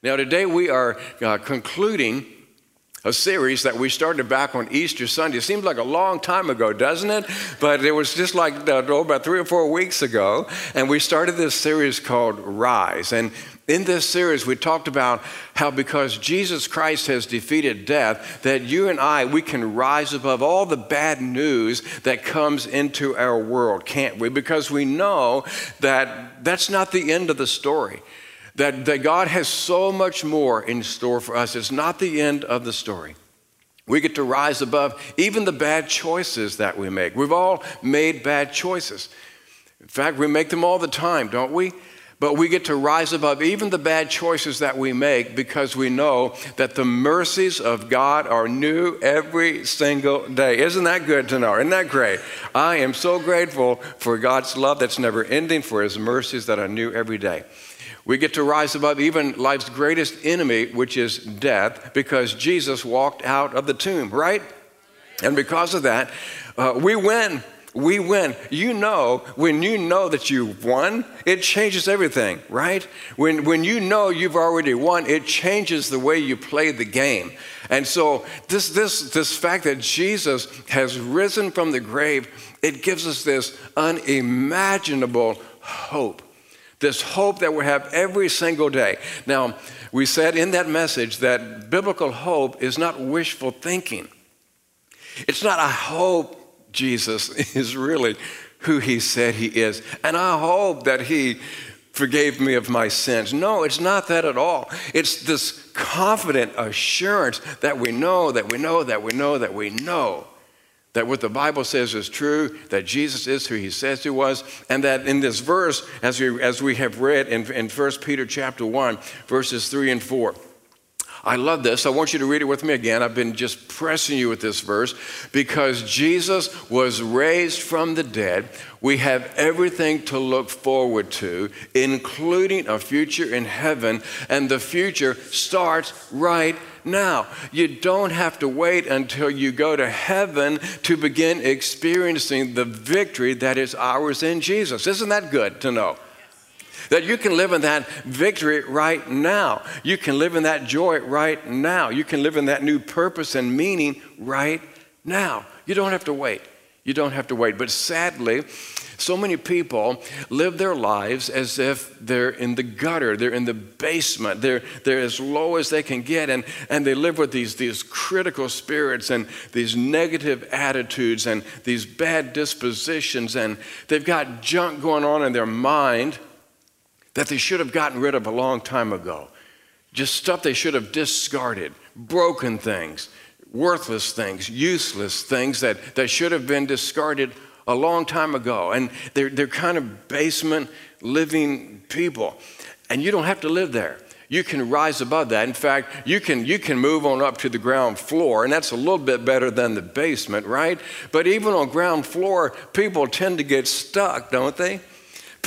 Now, today we are uh, concluding a series that we started back on Easter Sunday. It seems like a long time ago, doesn't it? But it was just like uh, oh, about three or four weeks ago. And we started this series called Rise. And in this series, we talked about how because Jesus Christ has defeated death, that you and I, we can rise above all the bad news that comes into our world, can't we? Because we know that that's not the end of the story that, that God has so much more in store for us. It's not the end of the story. We get to rise above even the bad choices that we make. We've all made bad choices. In fact, we make them all the time, don't we? But we get to rise above even the bad choices that we make because we know that the mercies of God are new every single day. Isn't that good to know? Isn't that great? I am so grateful for God's love that's never ending, for His mercies that are new every day. We get to rise above even life's greatest enemy, which is death, because Jesus walked out of the tomb, right? And because of that, uh, we win. We win. You know, when you know that you've won, it changes everything, right? When, when you know you've already won, it changes the way you play the game. And so, this, this, this fact that Jesus has risen from the grave, it gives us this unimaginable hope this hope that we have every single day. Now, we said in that message that biblical hope is not wishful thinking. It's not, I hope Jesus is really who he said he is, and I hope that he forgave me of my sins. No, it's not that at all. It's this confident assurance that we know, that we know, that we know, that we know that what the Bible says is true, that Jesus is who he says he was, and that in this verse, as we, as we have read in, in 1 Peter chapter 1, verses 3 and 4, I love this. I want you to read it with me again. I've been just pressing you with this verse. Because Jesus was raised from the dead, we have everything to look forward to, including a future in heaven, and the future starts right now. You don't have to wait until you go to heaven to begin experiencing the victory that is ours in Jesus. Isn't that good to know? That you can live in that victory right now. You can live in that joy right now. You can live in that new purpose and meaning right now. You don't have to wait. You don't have to wait. But sadly, so many people live their lives as if they're in the gutter, they're in the basement, they're, they're as low as they can get, and, and they live with these, these critical spirits and these negative attitudes and these bad dispositions, and they've got junk going on in their mind that they should have gotten rid of a long time ago. Just stuff they should have discarded, broken things, worthless things, useless things that, that should have been discarded a long time ago. And they're, they're kind of basement living people. And you don't have to live there. You can rise above that. In fact, you can, you can move on up to the ground floor, and that's a little bit better than the basement, right? But even on ground floor, people tend to get stuck, don't they?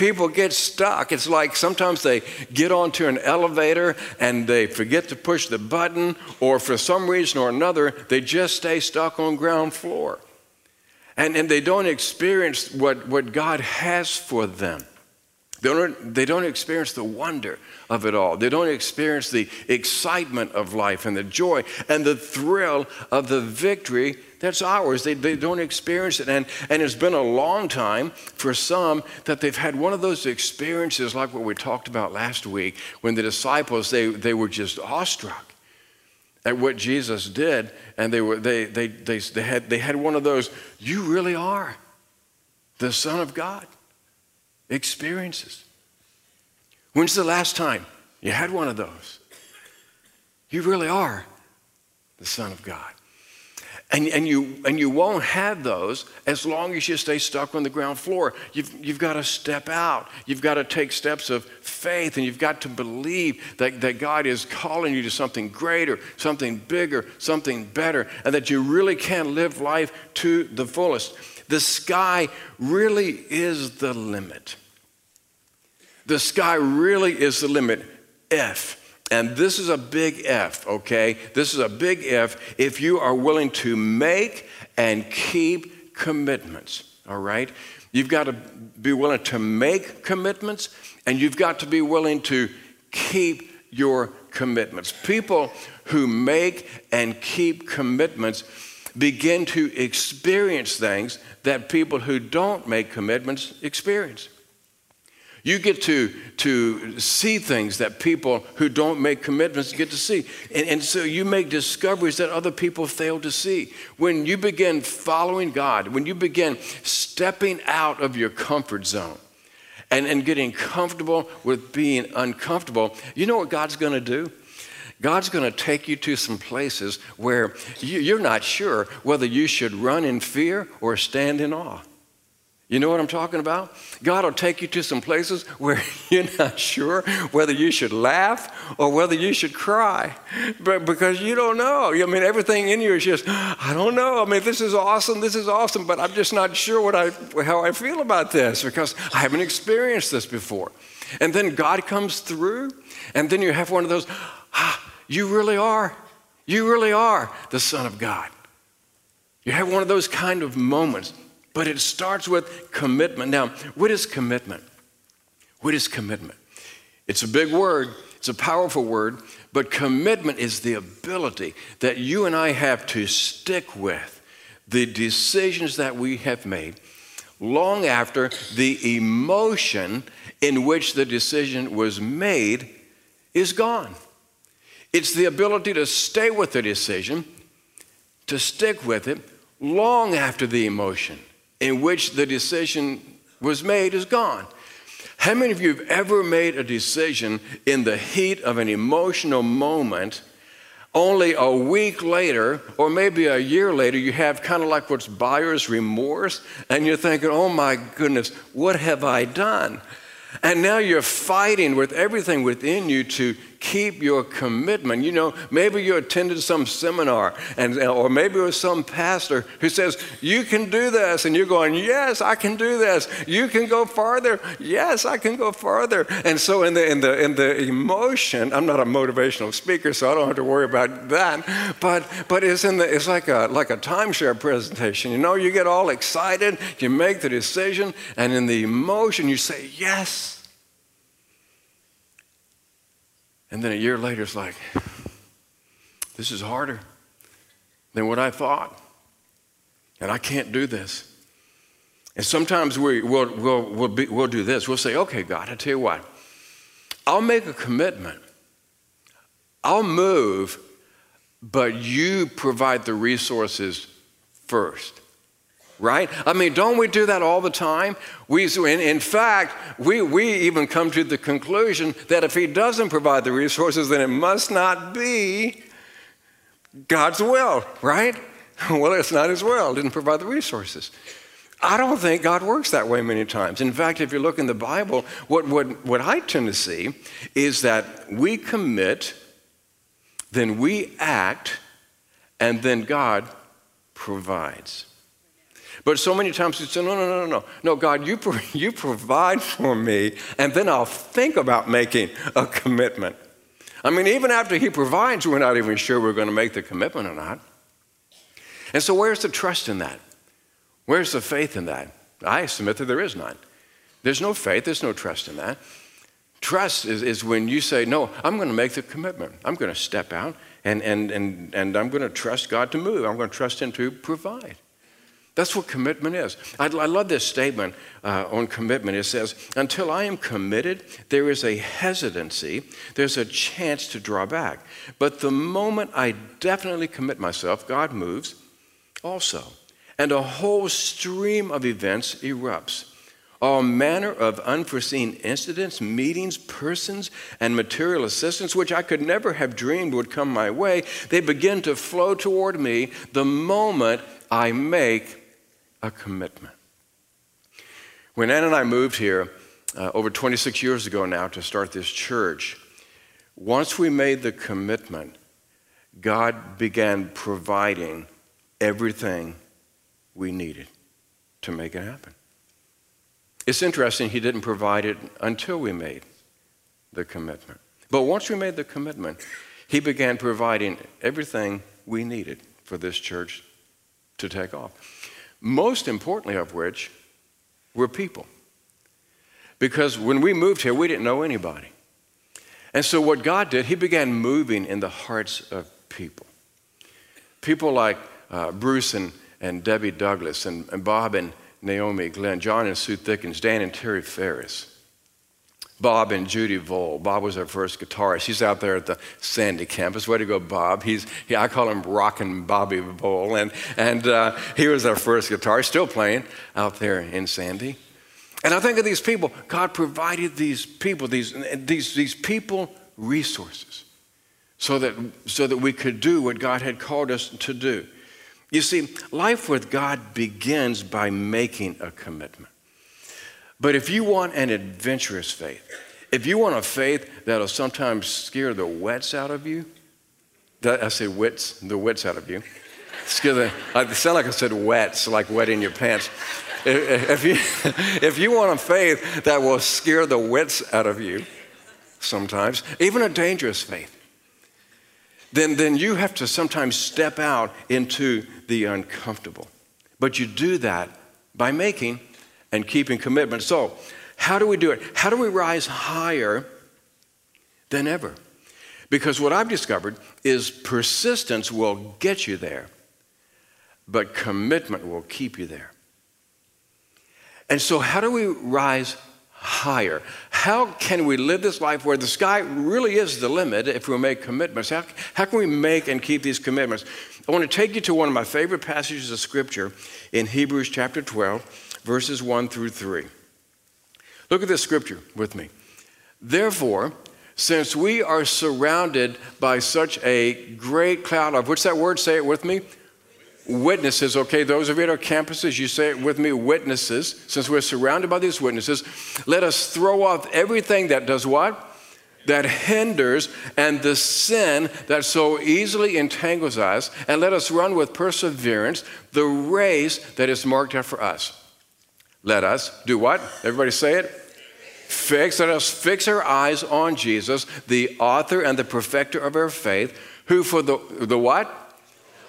People get stuck. It's like sometimes they get onto an elevator and they forget to push the button, or for some reason or another, they just stay stuck on ground floor and, and they don't experience what, what God has for them. They don't, they don't experience the wonder of it all. They don't experience the excitement of life and the joy and the thrill of the victory that's ours. They, they don't experience it. And, and it's been a long time for some that they've had one of those experiences like what we talked about last week when the disciples, they, they were just awestruck at what Jesus did, and they, were, they, they, they, they, had, they had one of those, you really are the Son of God experiences. When's the last time you had one of those? You really are the Son of God. And, and, you, and you won't have those as long as you stay stuck on the ground floor. You've, you've got to step out. You've got to take steps of faith, and you've got to believe that, that God is calling you to something greater, something bigger, something better, and that you really can live life to the fullest. The sky really is the limit. The sky really is the limit if and this is a big F, okay? This is a big F if you are willing to make and keep commitments, all right? You've got to be willing to make commitments and you've got to be willing to keep your commitments. People who make and keep commitments begin to experience things that people who don't make commitments experience. You get to, to see things that people who don't make commitments get to see. And, and so you make discoveries that other people fail to see. When you begin following God, when you begin stepping out of your comfort zone and, and getting comfortable with being uncomfortable, you know what God's going to do? God's going to take you to some places where you're not sure whether you should run in fear or stand in awe. You know what I'm talking about? God will take you to some places where you're not sure whether you should laugh or whether you should cry, but because you don't know. I mean, everything in you is just, I don't know. I mean, this is awesome. This is awesome, but I'm just not sure what I, how I feel about this because I haven't experienced this before. And then God comes through, and then you have one of those, ah, you really are. You really are the Son of God. You have one of those kind of moments but it starts with commitment. Now, what is commitment? What is commitment? It's a big word, it's a powerful word, but commitment is the ability that you and I have to stick with the decisions that we have made long after the emotion in which the decision was made is gone. It's the ability to stay with the decision, to stick with it long after the emotion in which the decision was made is gone. How many of you have ever made a decision in the heat of an emotional moment? Only a week later, or maybe a year later, you have kind of like what's buyer's remorse, and you're thinking, oh my goodness, what have I done? And now you're fighting with everything within you to keep your commitment. You know, maybe you attended some seminar, and, or maybe it was some pastor who says, You can do this. And you're going, Yes, I can do this. You can go farther. Yes, I can go farther. And so, in the, in the, in the emotion, I'm not a motivational speaker, so I don't have to worry about that. But, but it's, in the, it's like, a, like a timeshare presentation. You know, you get all excited, you make the decision, and in the emotion, you say, Yes. And then a year later, it's like, this is harder than what I thought. And I can't do this. And sometimes we, will we'll, we'll, be, we'll do this. We'll say, okay, God, I tell you what, I'll make a commitment. I'll move, but you provide the resources first right? I mean, don't we do that all the time? We, in, in fact, we, we even come to the conclusion that if He doesn't provide the resources, then it must not be God's will, right? Well, it's not His will, didn't provide the resources. I don't think God works that way many times. In fact, if you look in the Bible, what, what, what I tend to see is that we commit, then we act, and then God provides. But so many times we say, no, no, no, no, no. God, you, pro- you provide for me, and then I'll think about making a commitment. I mean, even after He provides, we're not even sure we're going to make the commitment or not. And so, where's the trust in that? Where's the faith in that? I submit that there is none. There's no faith, there's no trust in that. Trust is, is when you say, No, I'm going to make the commitment. I'm going to step out and, and, and, and I'm going to trust God to move. I'm going to trust Him to provide. That's what commitment is. I, I love this statement uh, on commitment. It says, Until I am committed, there is a hesitancy, there's a chance to draw back. But the moment I definitely commit myself, God moves also. And a whole stream of events erupts. All manner of unforeseen incidents, meetings, persons, and material assistance, which I could never have dreamed would come my way, they begin to flow toward me the moment I make a commitment. When Ann and I moved here uh, over 26 years ago now to start this church, once we made the commitment, God began providing everything we needed to make it happen. It's interesting, He didn't provide it until we made the commitment. But once we made the commitment, He began providing everything we needed for this church to take off most importantly of which were people. Because when we moved here, we didn't know anybody. And so, what God did, He began moving in the hearts of people. People like uh, Bruce and, and Debbie Douglas, and, and Bob and Naomi Glenn, John and Sue Thickens, Dan and Terry Ferris. Bob and Judy Vole. Bob was our first guitarist. He's out there at the Sandy campus. Way to go, Bob. He's, he, I call him Rockin' Bobby Vole. And, and uh, he was our first guitarist, still playing out there in Sandy. And I think of these people. God provided these people, these, these, these people resources so that, so that we could do what God had called us to do. You see, life with God begins by making a commitment. But if you want an adventurous faith, if you want a faith that'll sometimes scare the wets out of you, I say wits, the wits out of you. Scare the, I sound like I said wets, like wet in your pants. If you, if you want a faith that will scare the wits out of you, sometimes, even a dangerous faith, then, then you have to sometimes step out into the uncomfortable. But you do that by making and keeping commitment. So, how do we do it? How do we rise higher than ever? Because what I've discovered is persistence will get you there, but commitment will keep you there. And so, how do we rise higher? How can we live this life where the sky really is the limit if we make commitments? How, how can we make and keep these commitments? I want to take you to one of my favorite passages of Scripture in Hebrews chapter 12 verses 1 through 3. Look at this scripture with me. Therefore, since we are surrounded by such a great cloud of, what's that word? Say it with me. Witnesses, okay, those of you at our campuses, you say it with me, witnesses. Since we're surrounded by these witnesses, let us throw off everything that does what? That hinders and the sin that so easily entangles us, and let us run with perseverance the race that is marked out for us. Let us do what? Everybody say it. Fix, let us fix our eyes on Jesus, the author and the perfecter of our faith, who for the, the what?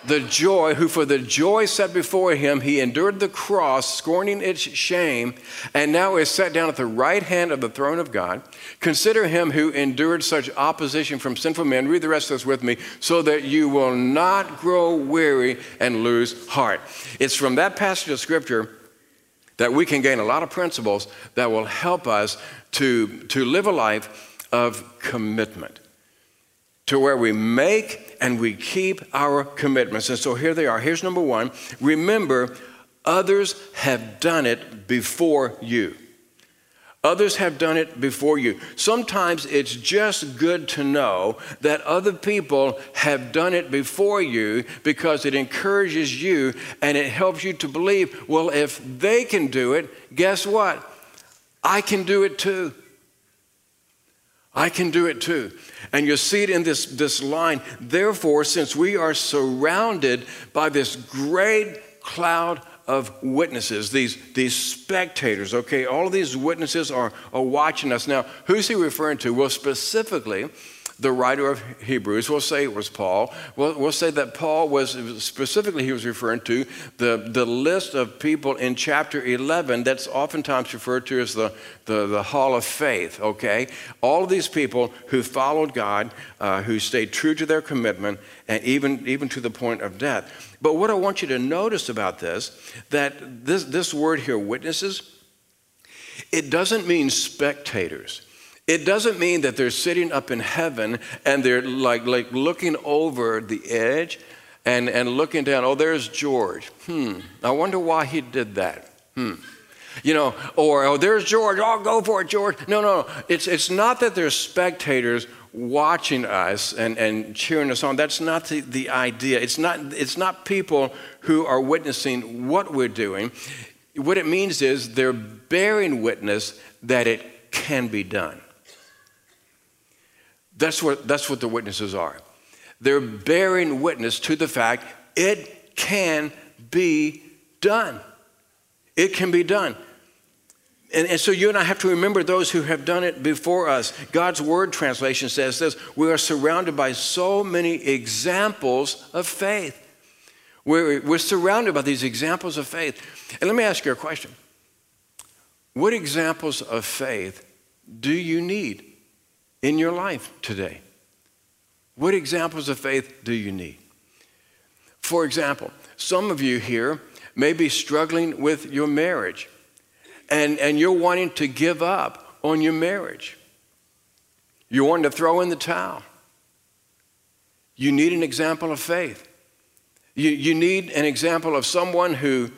The joy, who for the joy set before him, he endured the cross, scorning its shame, and now is set down at the right hand of the throne of God. Consider him who endured such opposition from sinful men. Read the rest of this with me, so that you will not grow weary and lose heart. It's from that passage of scripture that we can gain a lot of principles that will help us to, to live a life of commitment to where we make and we keep our commitments. And so here they are. Here's number one remember, others have done it before you. Others have done it before you. Sometimes it's just good to know that other people have done it before you because it encourages you and it helps you to believe, well, if they can do it, guess what? I can do it too. I can do it too. And you see it in this, this line. Therefore, since we are surrounded by this great cloud of witnesses, these, these spectators, okay? All of these witnesses are, are watching us. Now, who's he referring to? Well, specifically, the writer of Hebrews, we'll say it was Paul. We'll, we'll say that Paul was, specifically, he was referring to the, the list of people in chapter 11 that's oftentimes referred to as the, the, the Hall of Faith, okay? All of these people who followed God, uh, who stayed true to their commitment, and even, even to the point of death. But what I want you to notice about this, that this, this word here, witnesses, it doesn't mean spectators. It doesn't mean that they're sitting up in heaven and they're like, like looking over the edge and, and looking down. Oh, there's George. Hmm. I wonder why he did that. Hmm. You know, or oh, there's George. Oh, go for it, George. No, no. It's, it's not that there's spectators watching us and, and cheering us on. That's not the, the idea. It's not, it's not people who are witnessing what we're doing. What it means is they're bearing witness that it can be done. That's what, that's what the witnesses are. They're bearing witness to the fact it can be done. It can be done. And, and, so you and I have to remember those who have done it before us. God's word translation says this we are surrounded by so many examples of faith. We're, we're surrounded by these examples of faith. And let me ask you a question What examples of faith do you need? In your life today? What examples of faith do you need? For example, some of you here may be struggling with your marriage and, and you're wanting to give up on your marriage. You're wanting to throw in the towel. You need an example of faith. You, you need an example of someone who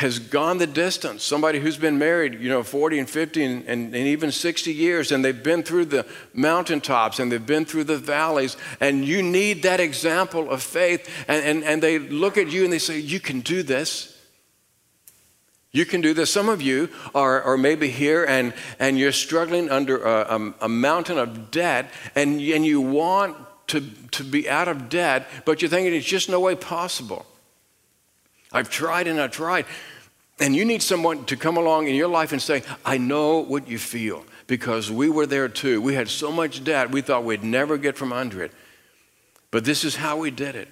has gone the distance, somebody who's been married, you know, 40 and 50 and, and, and, even 60 years, and they've been through the mountaintops and they've been through the valleys, and you need that example of faith. And, and, and they look at you and they say, You can do this. You can do this. Some of you are, are maybe here and, and you're struggling under a, a, a mountain of debt, and, and you want to, to be out of debt, but you're thinking it's just no way possible. I've tried and I've tried. And you need someone to come along in your life and say, I know what you feel because we were there too. We had so much debt, we thought we'd never get from under it. But this is how we did it.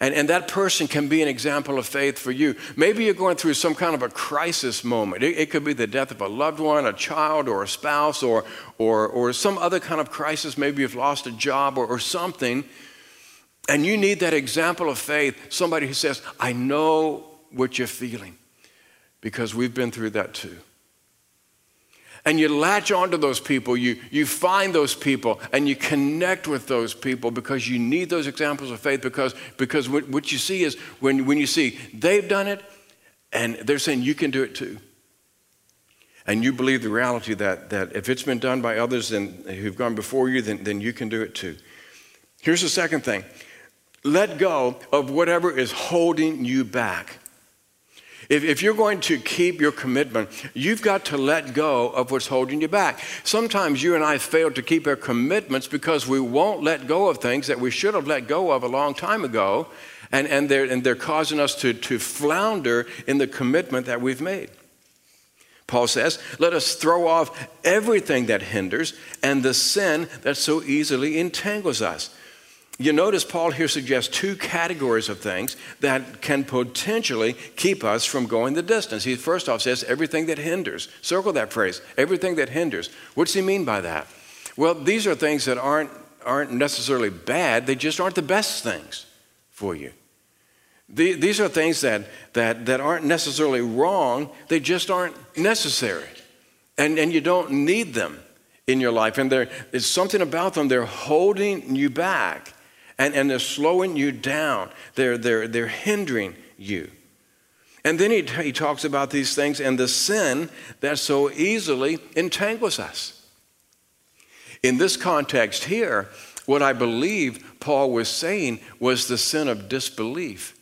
And, and that person can be an example of faith for you. Maybe you're going through some kind of a crisis moment. It, it could be the death of a loved one, a child, or a spouse, or, or, or some other kind of crisis. Maybe you've lost a job or, or something. And you need that example of faith, somebody who says, I know what you're feeling because we've been through that too. And you latch onto those people, you, you find those people, and you connect with those people because you need those examples of faith. Because, because what, what you see is when, when you see they've done it and they're saying you can do it too. And you believe the reality that, that if it's been done by others then, who've gone before you, then, then you can do it too. Here's the second thing let go of whatever is holding you back. If, if, you're going to keep your commitment, you've got to let go of what's holding you back. Sometimes you and I fail to keep our commitments because we won't let go of things that we should have let go of a long time ago, and, and, they're, and they're causing us to, to flounder in the commitment that we've made. Paul says, Let us throw off everything that hinders and the sin that so easily entangles us. You notice Paul here suggests two categories of things that can potentially keep us from going the distance. He first off says everything that hinders. Circle that phrase, everything that hinders. What does he mean by that? Well, these are things that aren't, aren't necessarily bad, they just aren't the best things for you. The, these are things that, that, that aren't necessarily wrong, they just aren't necessary. And, and you don't need them in your life. And there's something about them, they're holding you back and, and they're slowing you down, they're, they're, they're hindering you. And then he, he talks about these things and the sin that so easily entangles us. In this context here, what I believe Paul was saying was the sin of disbelief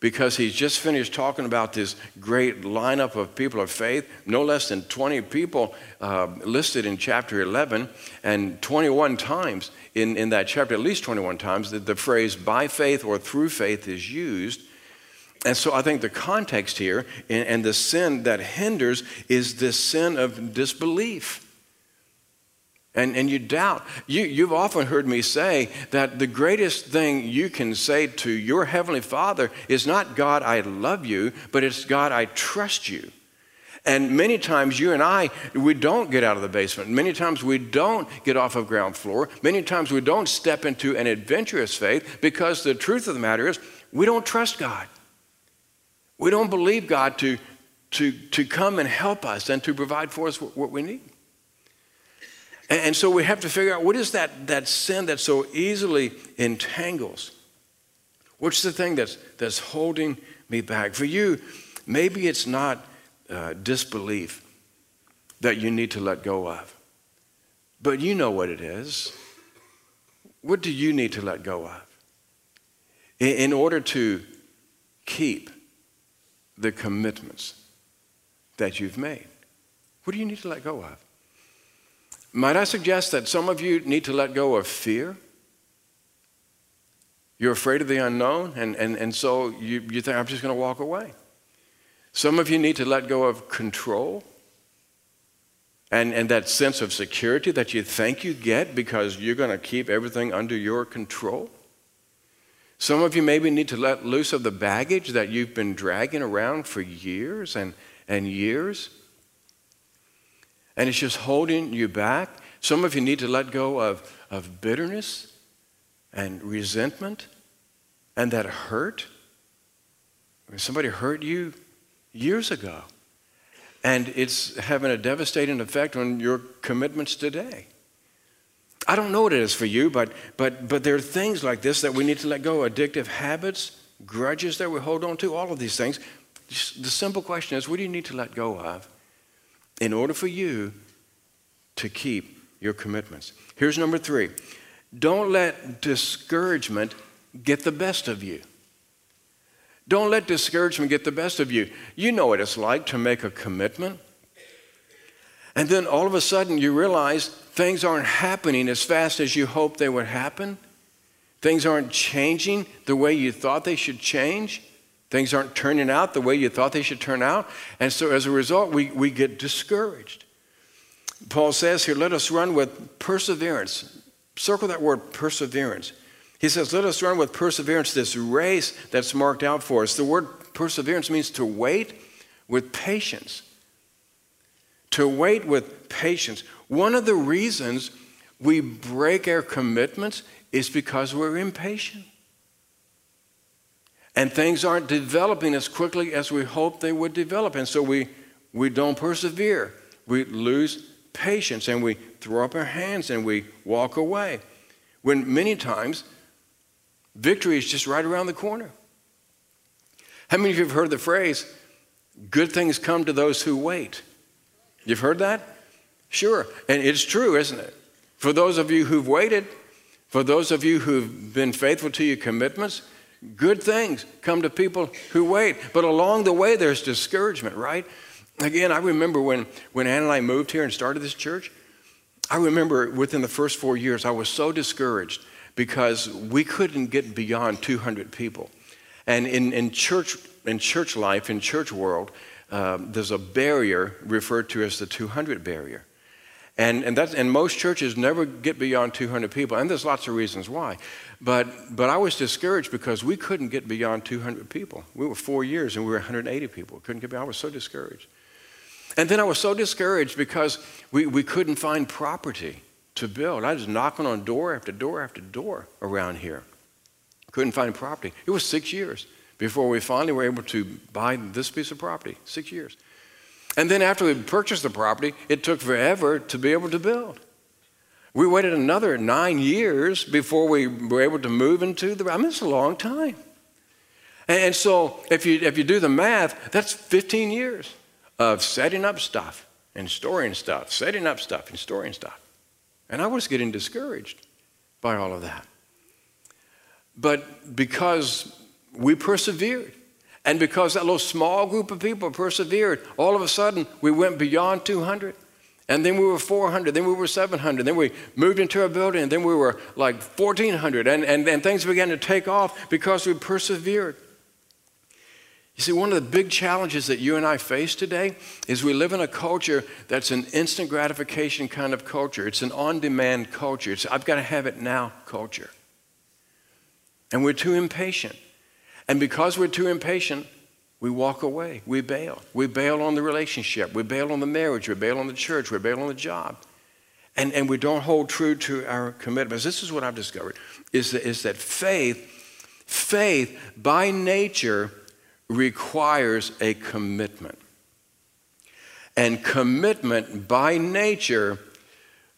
because he's just finished talking about this great lineup of people of faith, no less than 20 people uh, listed in chapter 11, and 21 times in, in that chapter, at least 21 times, that the phrase by faith or through faith is used. And so I think the context here and, and the sin that hinders is this sin of disbelief and, and you doubt. You, you've often heard me say that the greatest thing you can say to your Heavenly Father is not, God, I love you, but it's, God, I trust you. And many times you and I, we don't get out of the basement. Many times we don't get off of ground floor. Many times we don't step into an adventurous faith because the truth of the matter is we don't trust God. We don't believe God to, to, to come and help us and to provide for us what we need. And, and so we have to figure out what is that, that sin that so easily entangles? What's the thing that's, that's holding me back? For you, maybe it's not uh, disbelief that you need to let go of, but you know what it is. What do you need to let go of? In, in order to keep the commitments that you've made, what do you need to let go of? Might I suggest that some of you need to let go of fear? You're afraid of the unknown, and, and, and so you, you think, I'm just going to walk away. Some of you need to let go of control and, and that sense of security that you think you get because you're going to keep everything under your control. Some of you maybe need to let loose of the baggage that you've been dragging around for years and, and years and it's just holding you back Some of you need to let go of, of bitterness and resentment and that hurt. If somebody hurt you years ago, and it's having a devastating effect on your commitments today. I don't know what it is for you, but, but, but there are things like this that we need to let go addictive habits, grudges that we hold on to, all of these things. The simple question is what do you need to let go of in order for you to keep your commitments? Here's number three don't let discouragement get the best of you. Don't let discouragement get the best of you. You know what it's like to make a commitment. And then all of a sudden you realize things aren't happening as fast as you hoped they would happen. Things aren't changing the way you thought they should change. Things aren't turning out the way you thought they should turn out. And so as a result, we, we get discouraged. Paul says here, let us run with perseverance. Circle that word perseverance. He says, let us run with perseverance this race that's marked out for us. The word perseverance means to wait with patience to wait with patience. One of the reasons we break our commitments is because we're impatient. And things aren't developing as quickly as we hope they would develop. And so we, we don't persevere. We lose patience and we throw up our hands and we walk away. When many times victory is just right around the corner. How many of you have heard the phrase, good things come to those who wait? You've heard that? Sure. And it's true, isn't it? For those of you who've waited, for those of you who've been faithful to your commitments, good things come to people who wait. But along the way, there's discouragement, right? Again, I remember when, when Ann and I moved here and started this church, I remember within the first four years, I was so discouraged because we couldn't get beyond 200 people. And in, in, church, in church life, in church world, um, there's a barrier referred to as the 200 barrier. And, and, that's, and most churches never get beyond 200 people, and there's lots of reasons why. But, but I was discouraged because we couldn't get beyond 200 people. We were four years and we were 180 people. Couldn't get beyond. I was so discouraged. And then I was so discouraged because we, we couldn't find property to build. I was knocking on door after door after door around here. Couldn't find property. It was six years before we finally were able to buy this piece of property, six years. And then after we purchased the property, it took forever to be able to build. We waited another nine years before we were able to move into the, I mean, it's a long time. And so if you, if you do the math, that's 15 years of setting up stuff and storing stuff, setting up stuff and storing stuff. And I was getting discouraged by all of that. But because we persevered. And because that little small group of people persevered, all of a sudden we went beyond 200. And then we were 400, then we were 700, then we moved into a building, and then we were like 1,400, and, and, and things began to take off because we persevered. You see, one of the big challenges that you and I face today is we live in a culture that's an instant gratification kind of culture. It's an on demand culture. It's I've got to have it now culture. And we're too impatient. And because we're too impatient, we walk away. We bail. We bail on the relationship. We bail on the marriage. We bail on the church. We bail on the job. And, and we don't hold true to our commitments. This is what I've discovered is that, is that faith, faith by nature requires a commitment. And commitment by nature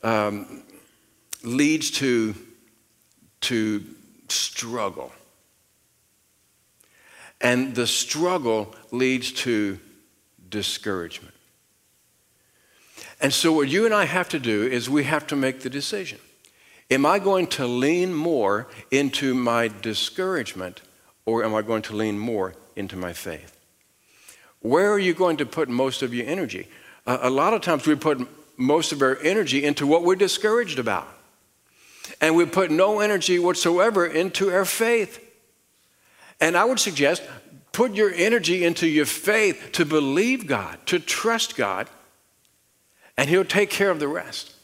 um, leads to, to struggle. And the struggle leads to discouragement. And so, what you and I have to do is we have to make the decision. Am I going to lean more into my discouragement or am I going to lean more into my faith? Where are you going to put most of your energy? Uh, a lot of times we put most of our energy into what we're discouraged about. And we put no energy whatsoever into our faith. And I would suggest put your energy into your faith to believe God, to trust God, and He'll take care of the rest.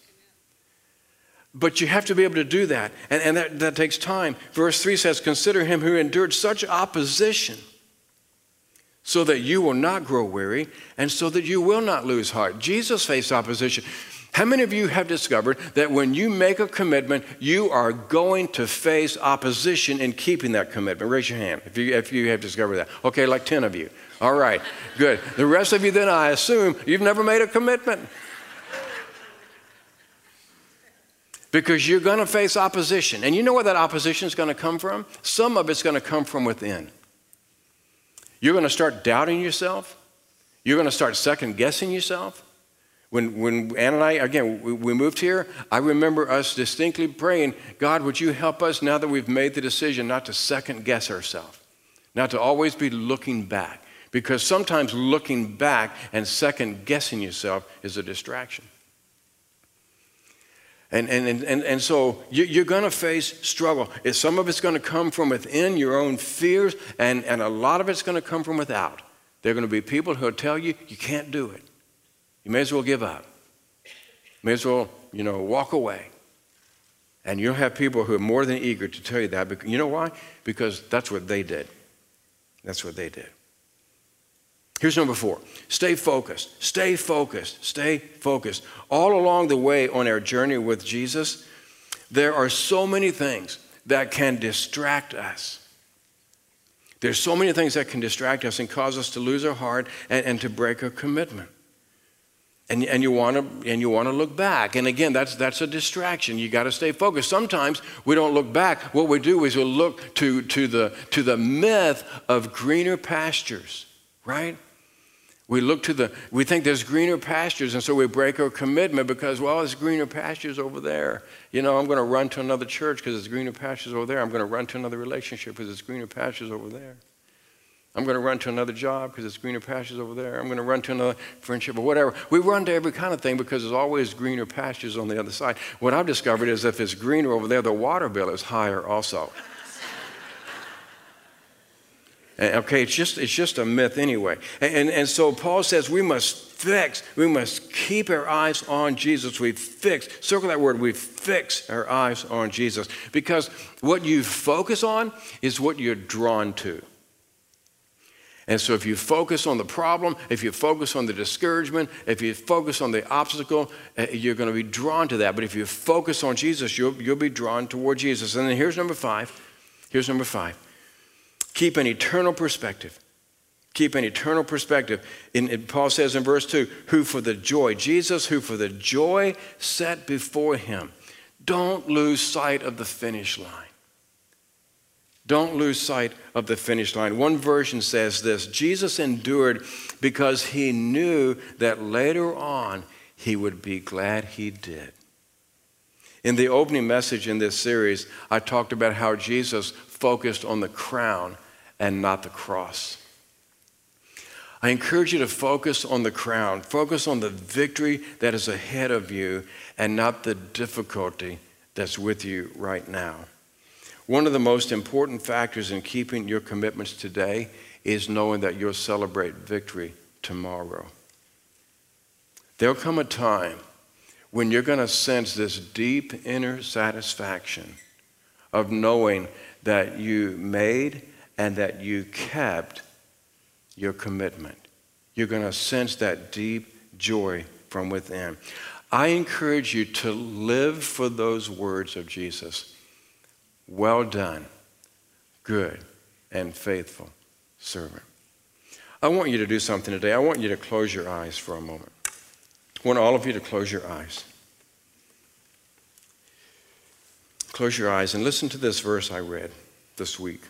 But you have to be able to do that, and, and that, that takes time. Verse 3 says, Consider him who endured such opposition, so that you will not grow weary, and so that you will not lose heart. Jesus faced opposition. How many of you have discovered that when you make a commitment, you are going to face opposition in keeping that commitment? Raise your hand if you, if you have discovered that. Okay, like 10 of you. All right, good. The rest of you, then I assume you've never made a commitment. Because you're going to face opposition. And you know where that opposition is going to come from? Some of it's going to come from within. You're going to start doubting yourself. You're going to start second guessing yourself. When, when Ann and I, again, we, we moved here, I remember us distinctly praying, God, would you help us now that we've made the decision not to second guess ourselves, not to always be looking back? Because sometimes looking back and second guessing yourself is a distraction. And, and, and, and so you, are going to face struggle. Some of it's going to come from within your own fears, and, and a lot of it's going to come from without. There are going to be people who will tell you you can't do it. You may as well give up. May as well, you know, walk away. And you'll have people who are more than eager to tell you that. You know why? Because that's what they did. That's what they did. Here's number four. Stay focused, stay focused, stay focused. All along the way on our journey with Jesus, there are so many things that can distract us. There's so many things that can distract us and cause us to lose our heart and, and to break our commitment. And, and you want to and you want to look back. And again that's that's a distraction. You got to stay focused. Sometimes we don't look back. What we do is we look to to the to the myth of greener pastures right we look to the we think there's greener pastures and so we break our commitment because well there's greener pastures over there you know i'm going to run to another church because there's greener pastures over there i'm going to run to another relationship because there's greener pastures over there I'm going to run to another job because there's greener pastures over there. I'm going to run to another friendship or whatever. We run to every kind of thing because there's always greener pastures on the other side. What I've discovered is if it's greener over there, the water bill is higher also. Okay, it's just, it's just a myth anyway. And, and, and so Paul says we must fix, we must keep our eyes on Jesus. We fix, circle that word, we fix our eyes on Jesus. Because what you focus on is what you're drawn to. And so, if you focus on the problem, if you focus on the discouragement, if you focus on the obstacle, uh, you're going to be drawn to that. But if you focus on Jesus, you'll, you'll be drawn toward Jesus. And then here's number five. Here's number five keep an eternal perspective. Keep an eternal perspective. In, in, Paul says in verse 2 who for the joy, Jesus, who for the joy set before him, don't lose sight of the finish line. Don't lose sight of the finish line. One version says this Jesus endured because he knew that later on he would be glad he did. In the opening message in this series, I talked about how Jesus focused on the crown and not the cross. I encourage you to focus on the crown, focus on the victory that is ahead of you, and not the difficulty that's with you right now. One of the most important factors in keeping your commitments today is knowing that you'll celebrate victory tomorrow. There'll come a time when you're going to sense this deep inner satisfaction of knowing that you made and that you kept your commitment. You're going to sense that deep joy from within. I encourage you to live for those words of Jesus. Well done, good and faithful servant. I want you to do something today. I want you to close your eyes for a moment. I want all of you to close your eyes. Close your eyes and listen to this verse I read this week.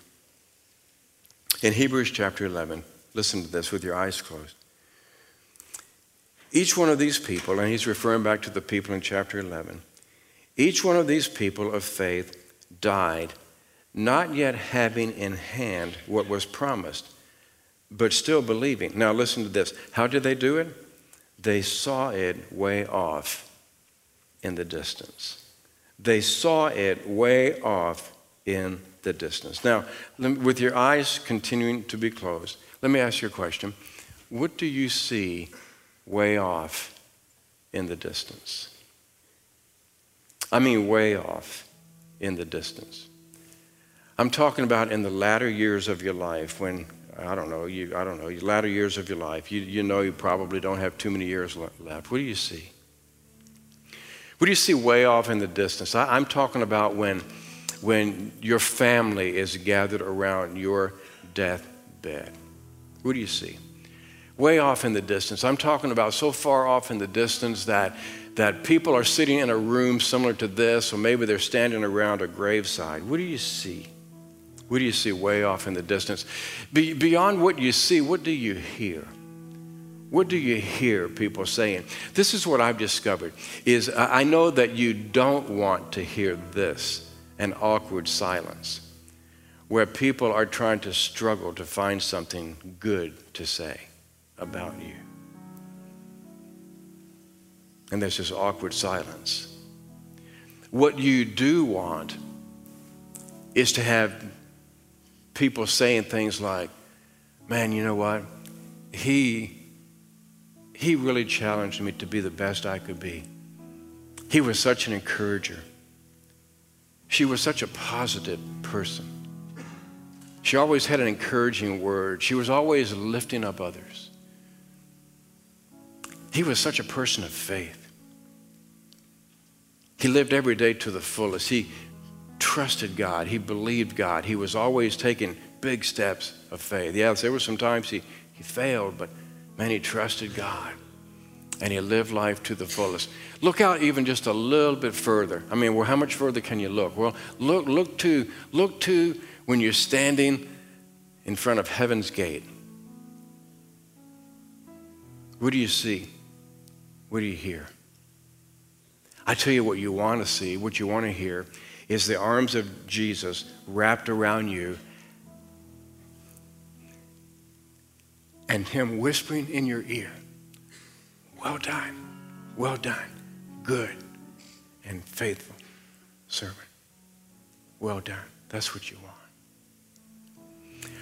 In Hebrews chapter 11, listen to this with your eyes closed. Each one of these people, and he's referring back to the people in chapter 11, each one of these people of faith died, not yet having in hand what was promised, but still believing. Now, listen to this. How did they do it? They saw it way off in the distance. They saw it way off in the distance. Now, with your eyes continuing to be closed, let me ask you a question. What do you see way off in the distance? I mean, way off in the distance. I'm talking about in the latter years of your life when, I don't know, you, I don't know, your latter years of your life, you, you know you probably don't have too many years left. What do you see? What do you see way off in the distance? I, am talking about when, when your family is gathered around your deathbed. What do you see? Way off in the distance. I'm talking about so far off in the distance that, that people are sitting in a room similar to this, or maybe they're standing around a graveside. What do you see? What do you see way off in the distance? Be, beyond what you see, what do you hear? What do you hear people saying? This is what I've discovered is I know that you don't want to hear this, an awkward silence where people are trying to struggle to find something good to say about you. And there's this awkward silence. What you do want is to have people saying things like, man, you know what? He, he really challenged me to be the best I could be. He was such an encourager. She was such a positive person. She always had an encouraging word. She was always lifting up others. He was such a person of faith. He lived every day to the fullest. He trusted God. He believed God. He was always taking big steps of faith. Yes, there were some times he, he failed, but man, he trusted God and you live life to the fullest. Look out even just a little bit further. I mean, well, how much further can you look? Well, look, look to, look to when you're standing in front of heaven's gate? What do you see? What do you hear? I tell you what you want to see, what you want to hear is the arms of Jesus wrapped around you and Him whispering in your ear, Well done, well done, good and faithful servant. Well done. That's what you want.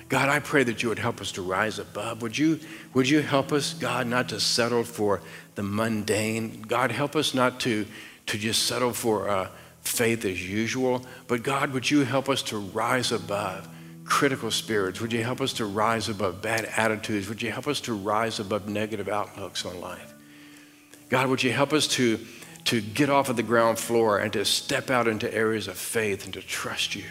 God, I pray that you would help us to rise above. Would you, would you help us, God, not to settle for the mundane? God, help us not to, to just settle for uh, faith as usual. But God, would you help us to rise above critical spirits? Would you help us to rise above bad attitudes? Would you help us to rise above negative outlooks on life? God, would you help us to, to get off of the ground floor and to step out into areas of faith and to trust you?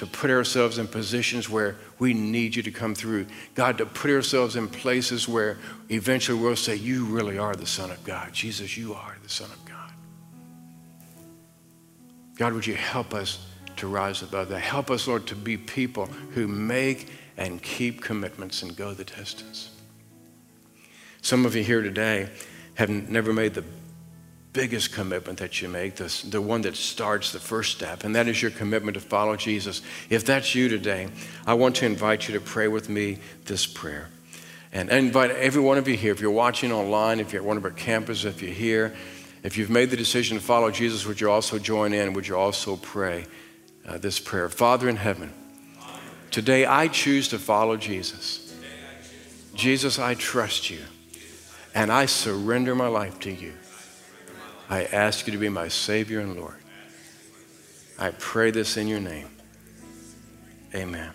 to put ourselves in positions where we need you to come through. God, to put ourselves in places where eventually we'll say, You really are the Son of God. Jesus, you are the Son of God. God, would you help us to rise above that? Help us, Lord, to be people who make and keep commitments and go the distance. Some of you here today have never made the biggest commitment that you make, the, the one that starts the first step, and that is your commitment to follow Jesus. If that's you today, I want to invite you to pray with me this prayer. And I invite every one of you here, if you're watching online, if you're at one of our campuses, if you're here, if you've made the decision to follow Jesus, would you also join in? Would you also pray uh, this prayer? Father in heaven, today I choose to follow Jesus. Jesus, I trust you, and I surrender my life to you. I ask you to be my Savior and Lord. I pray this in your name. Amen.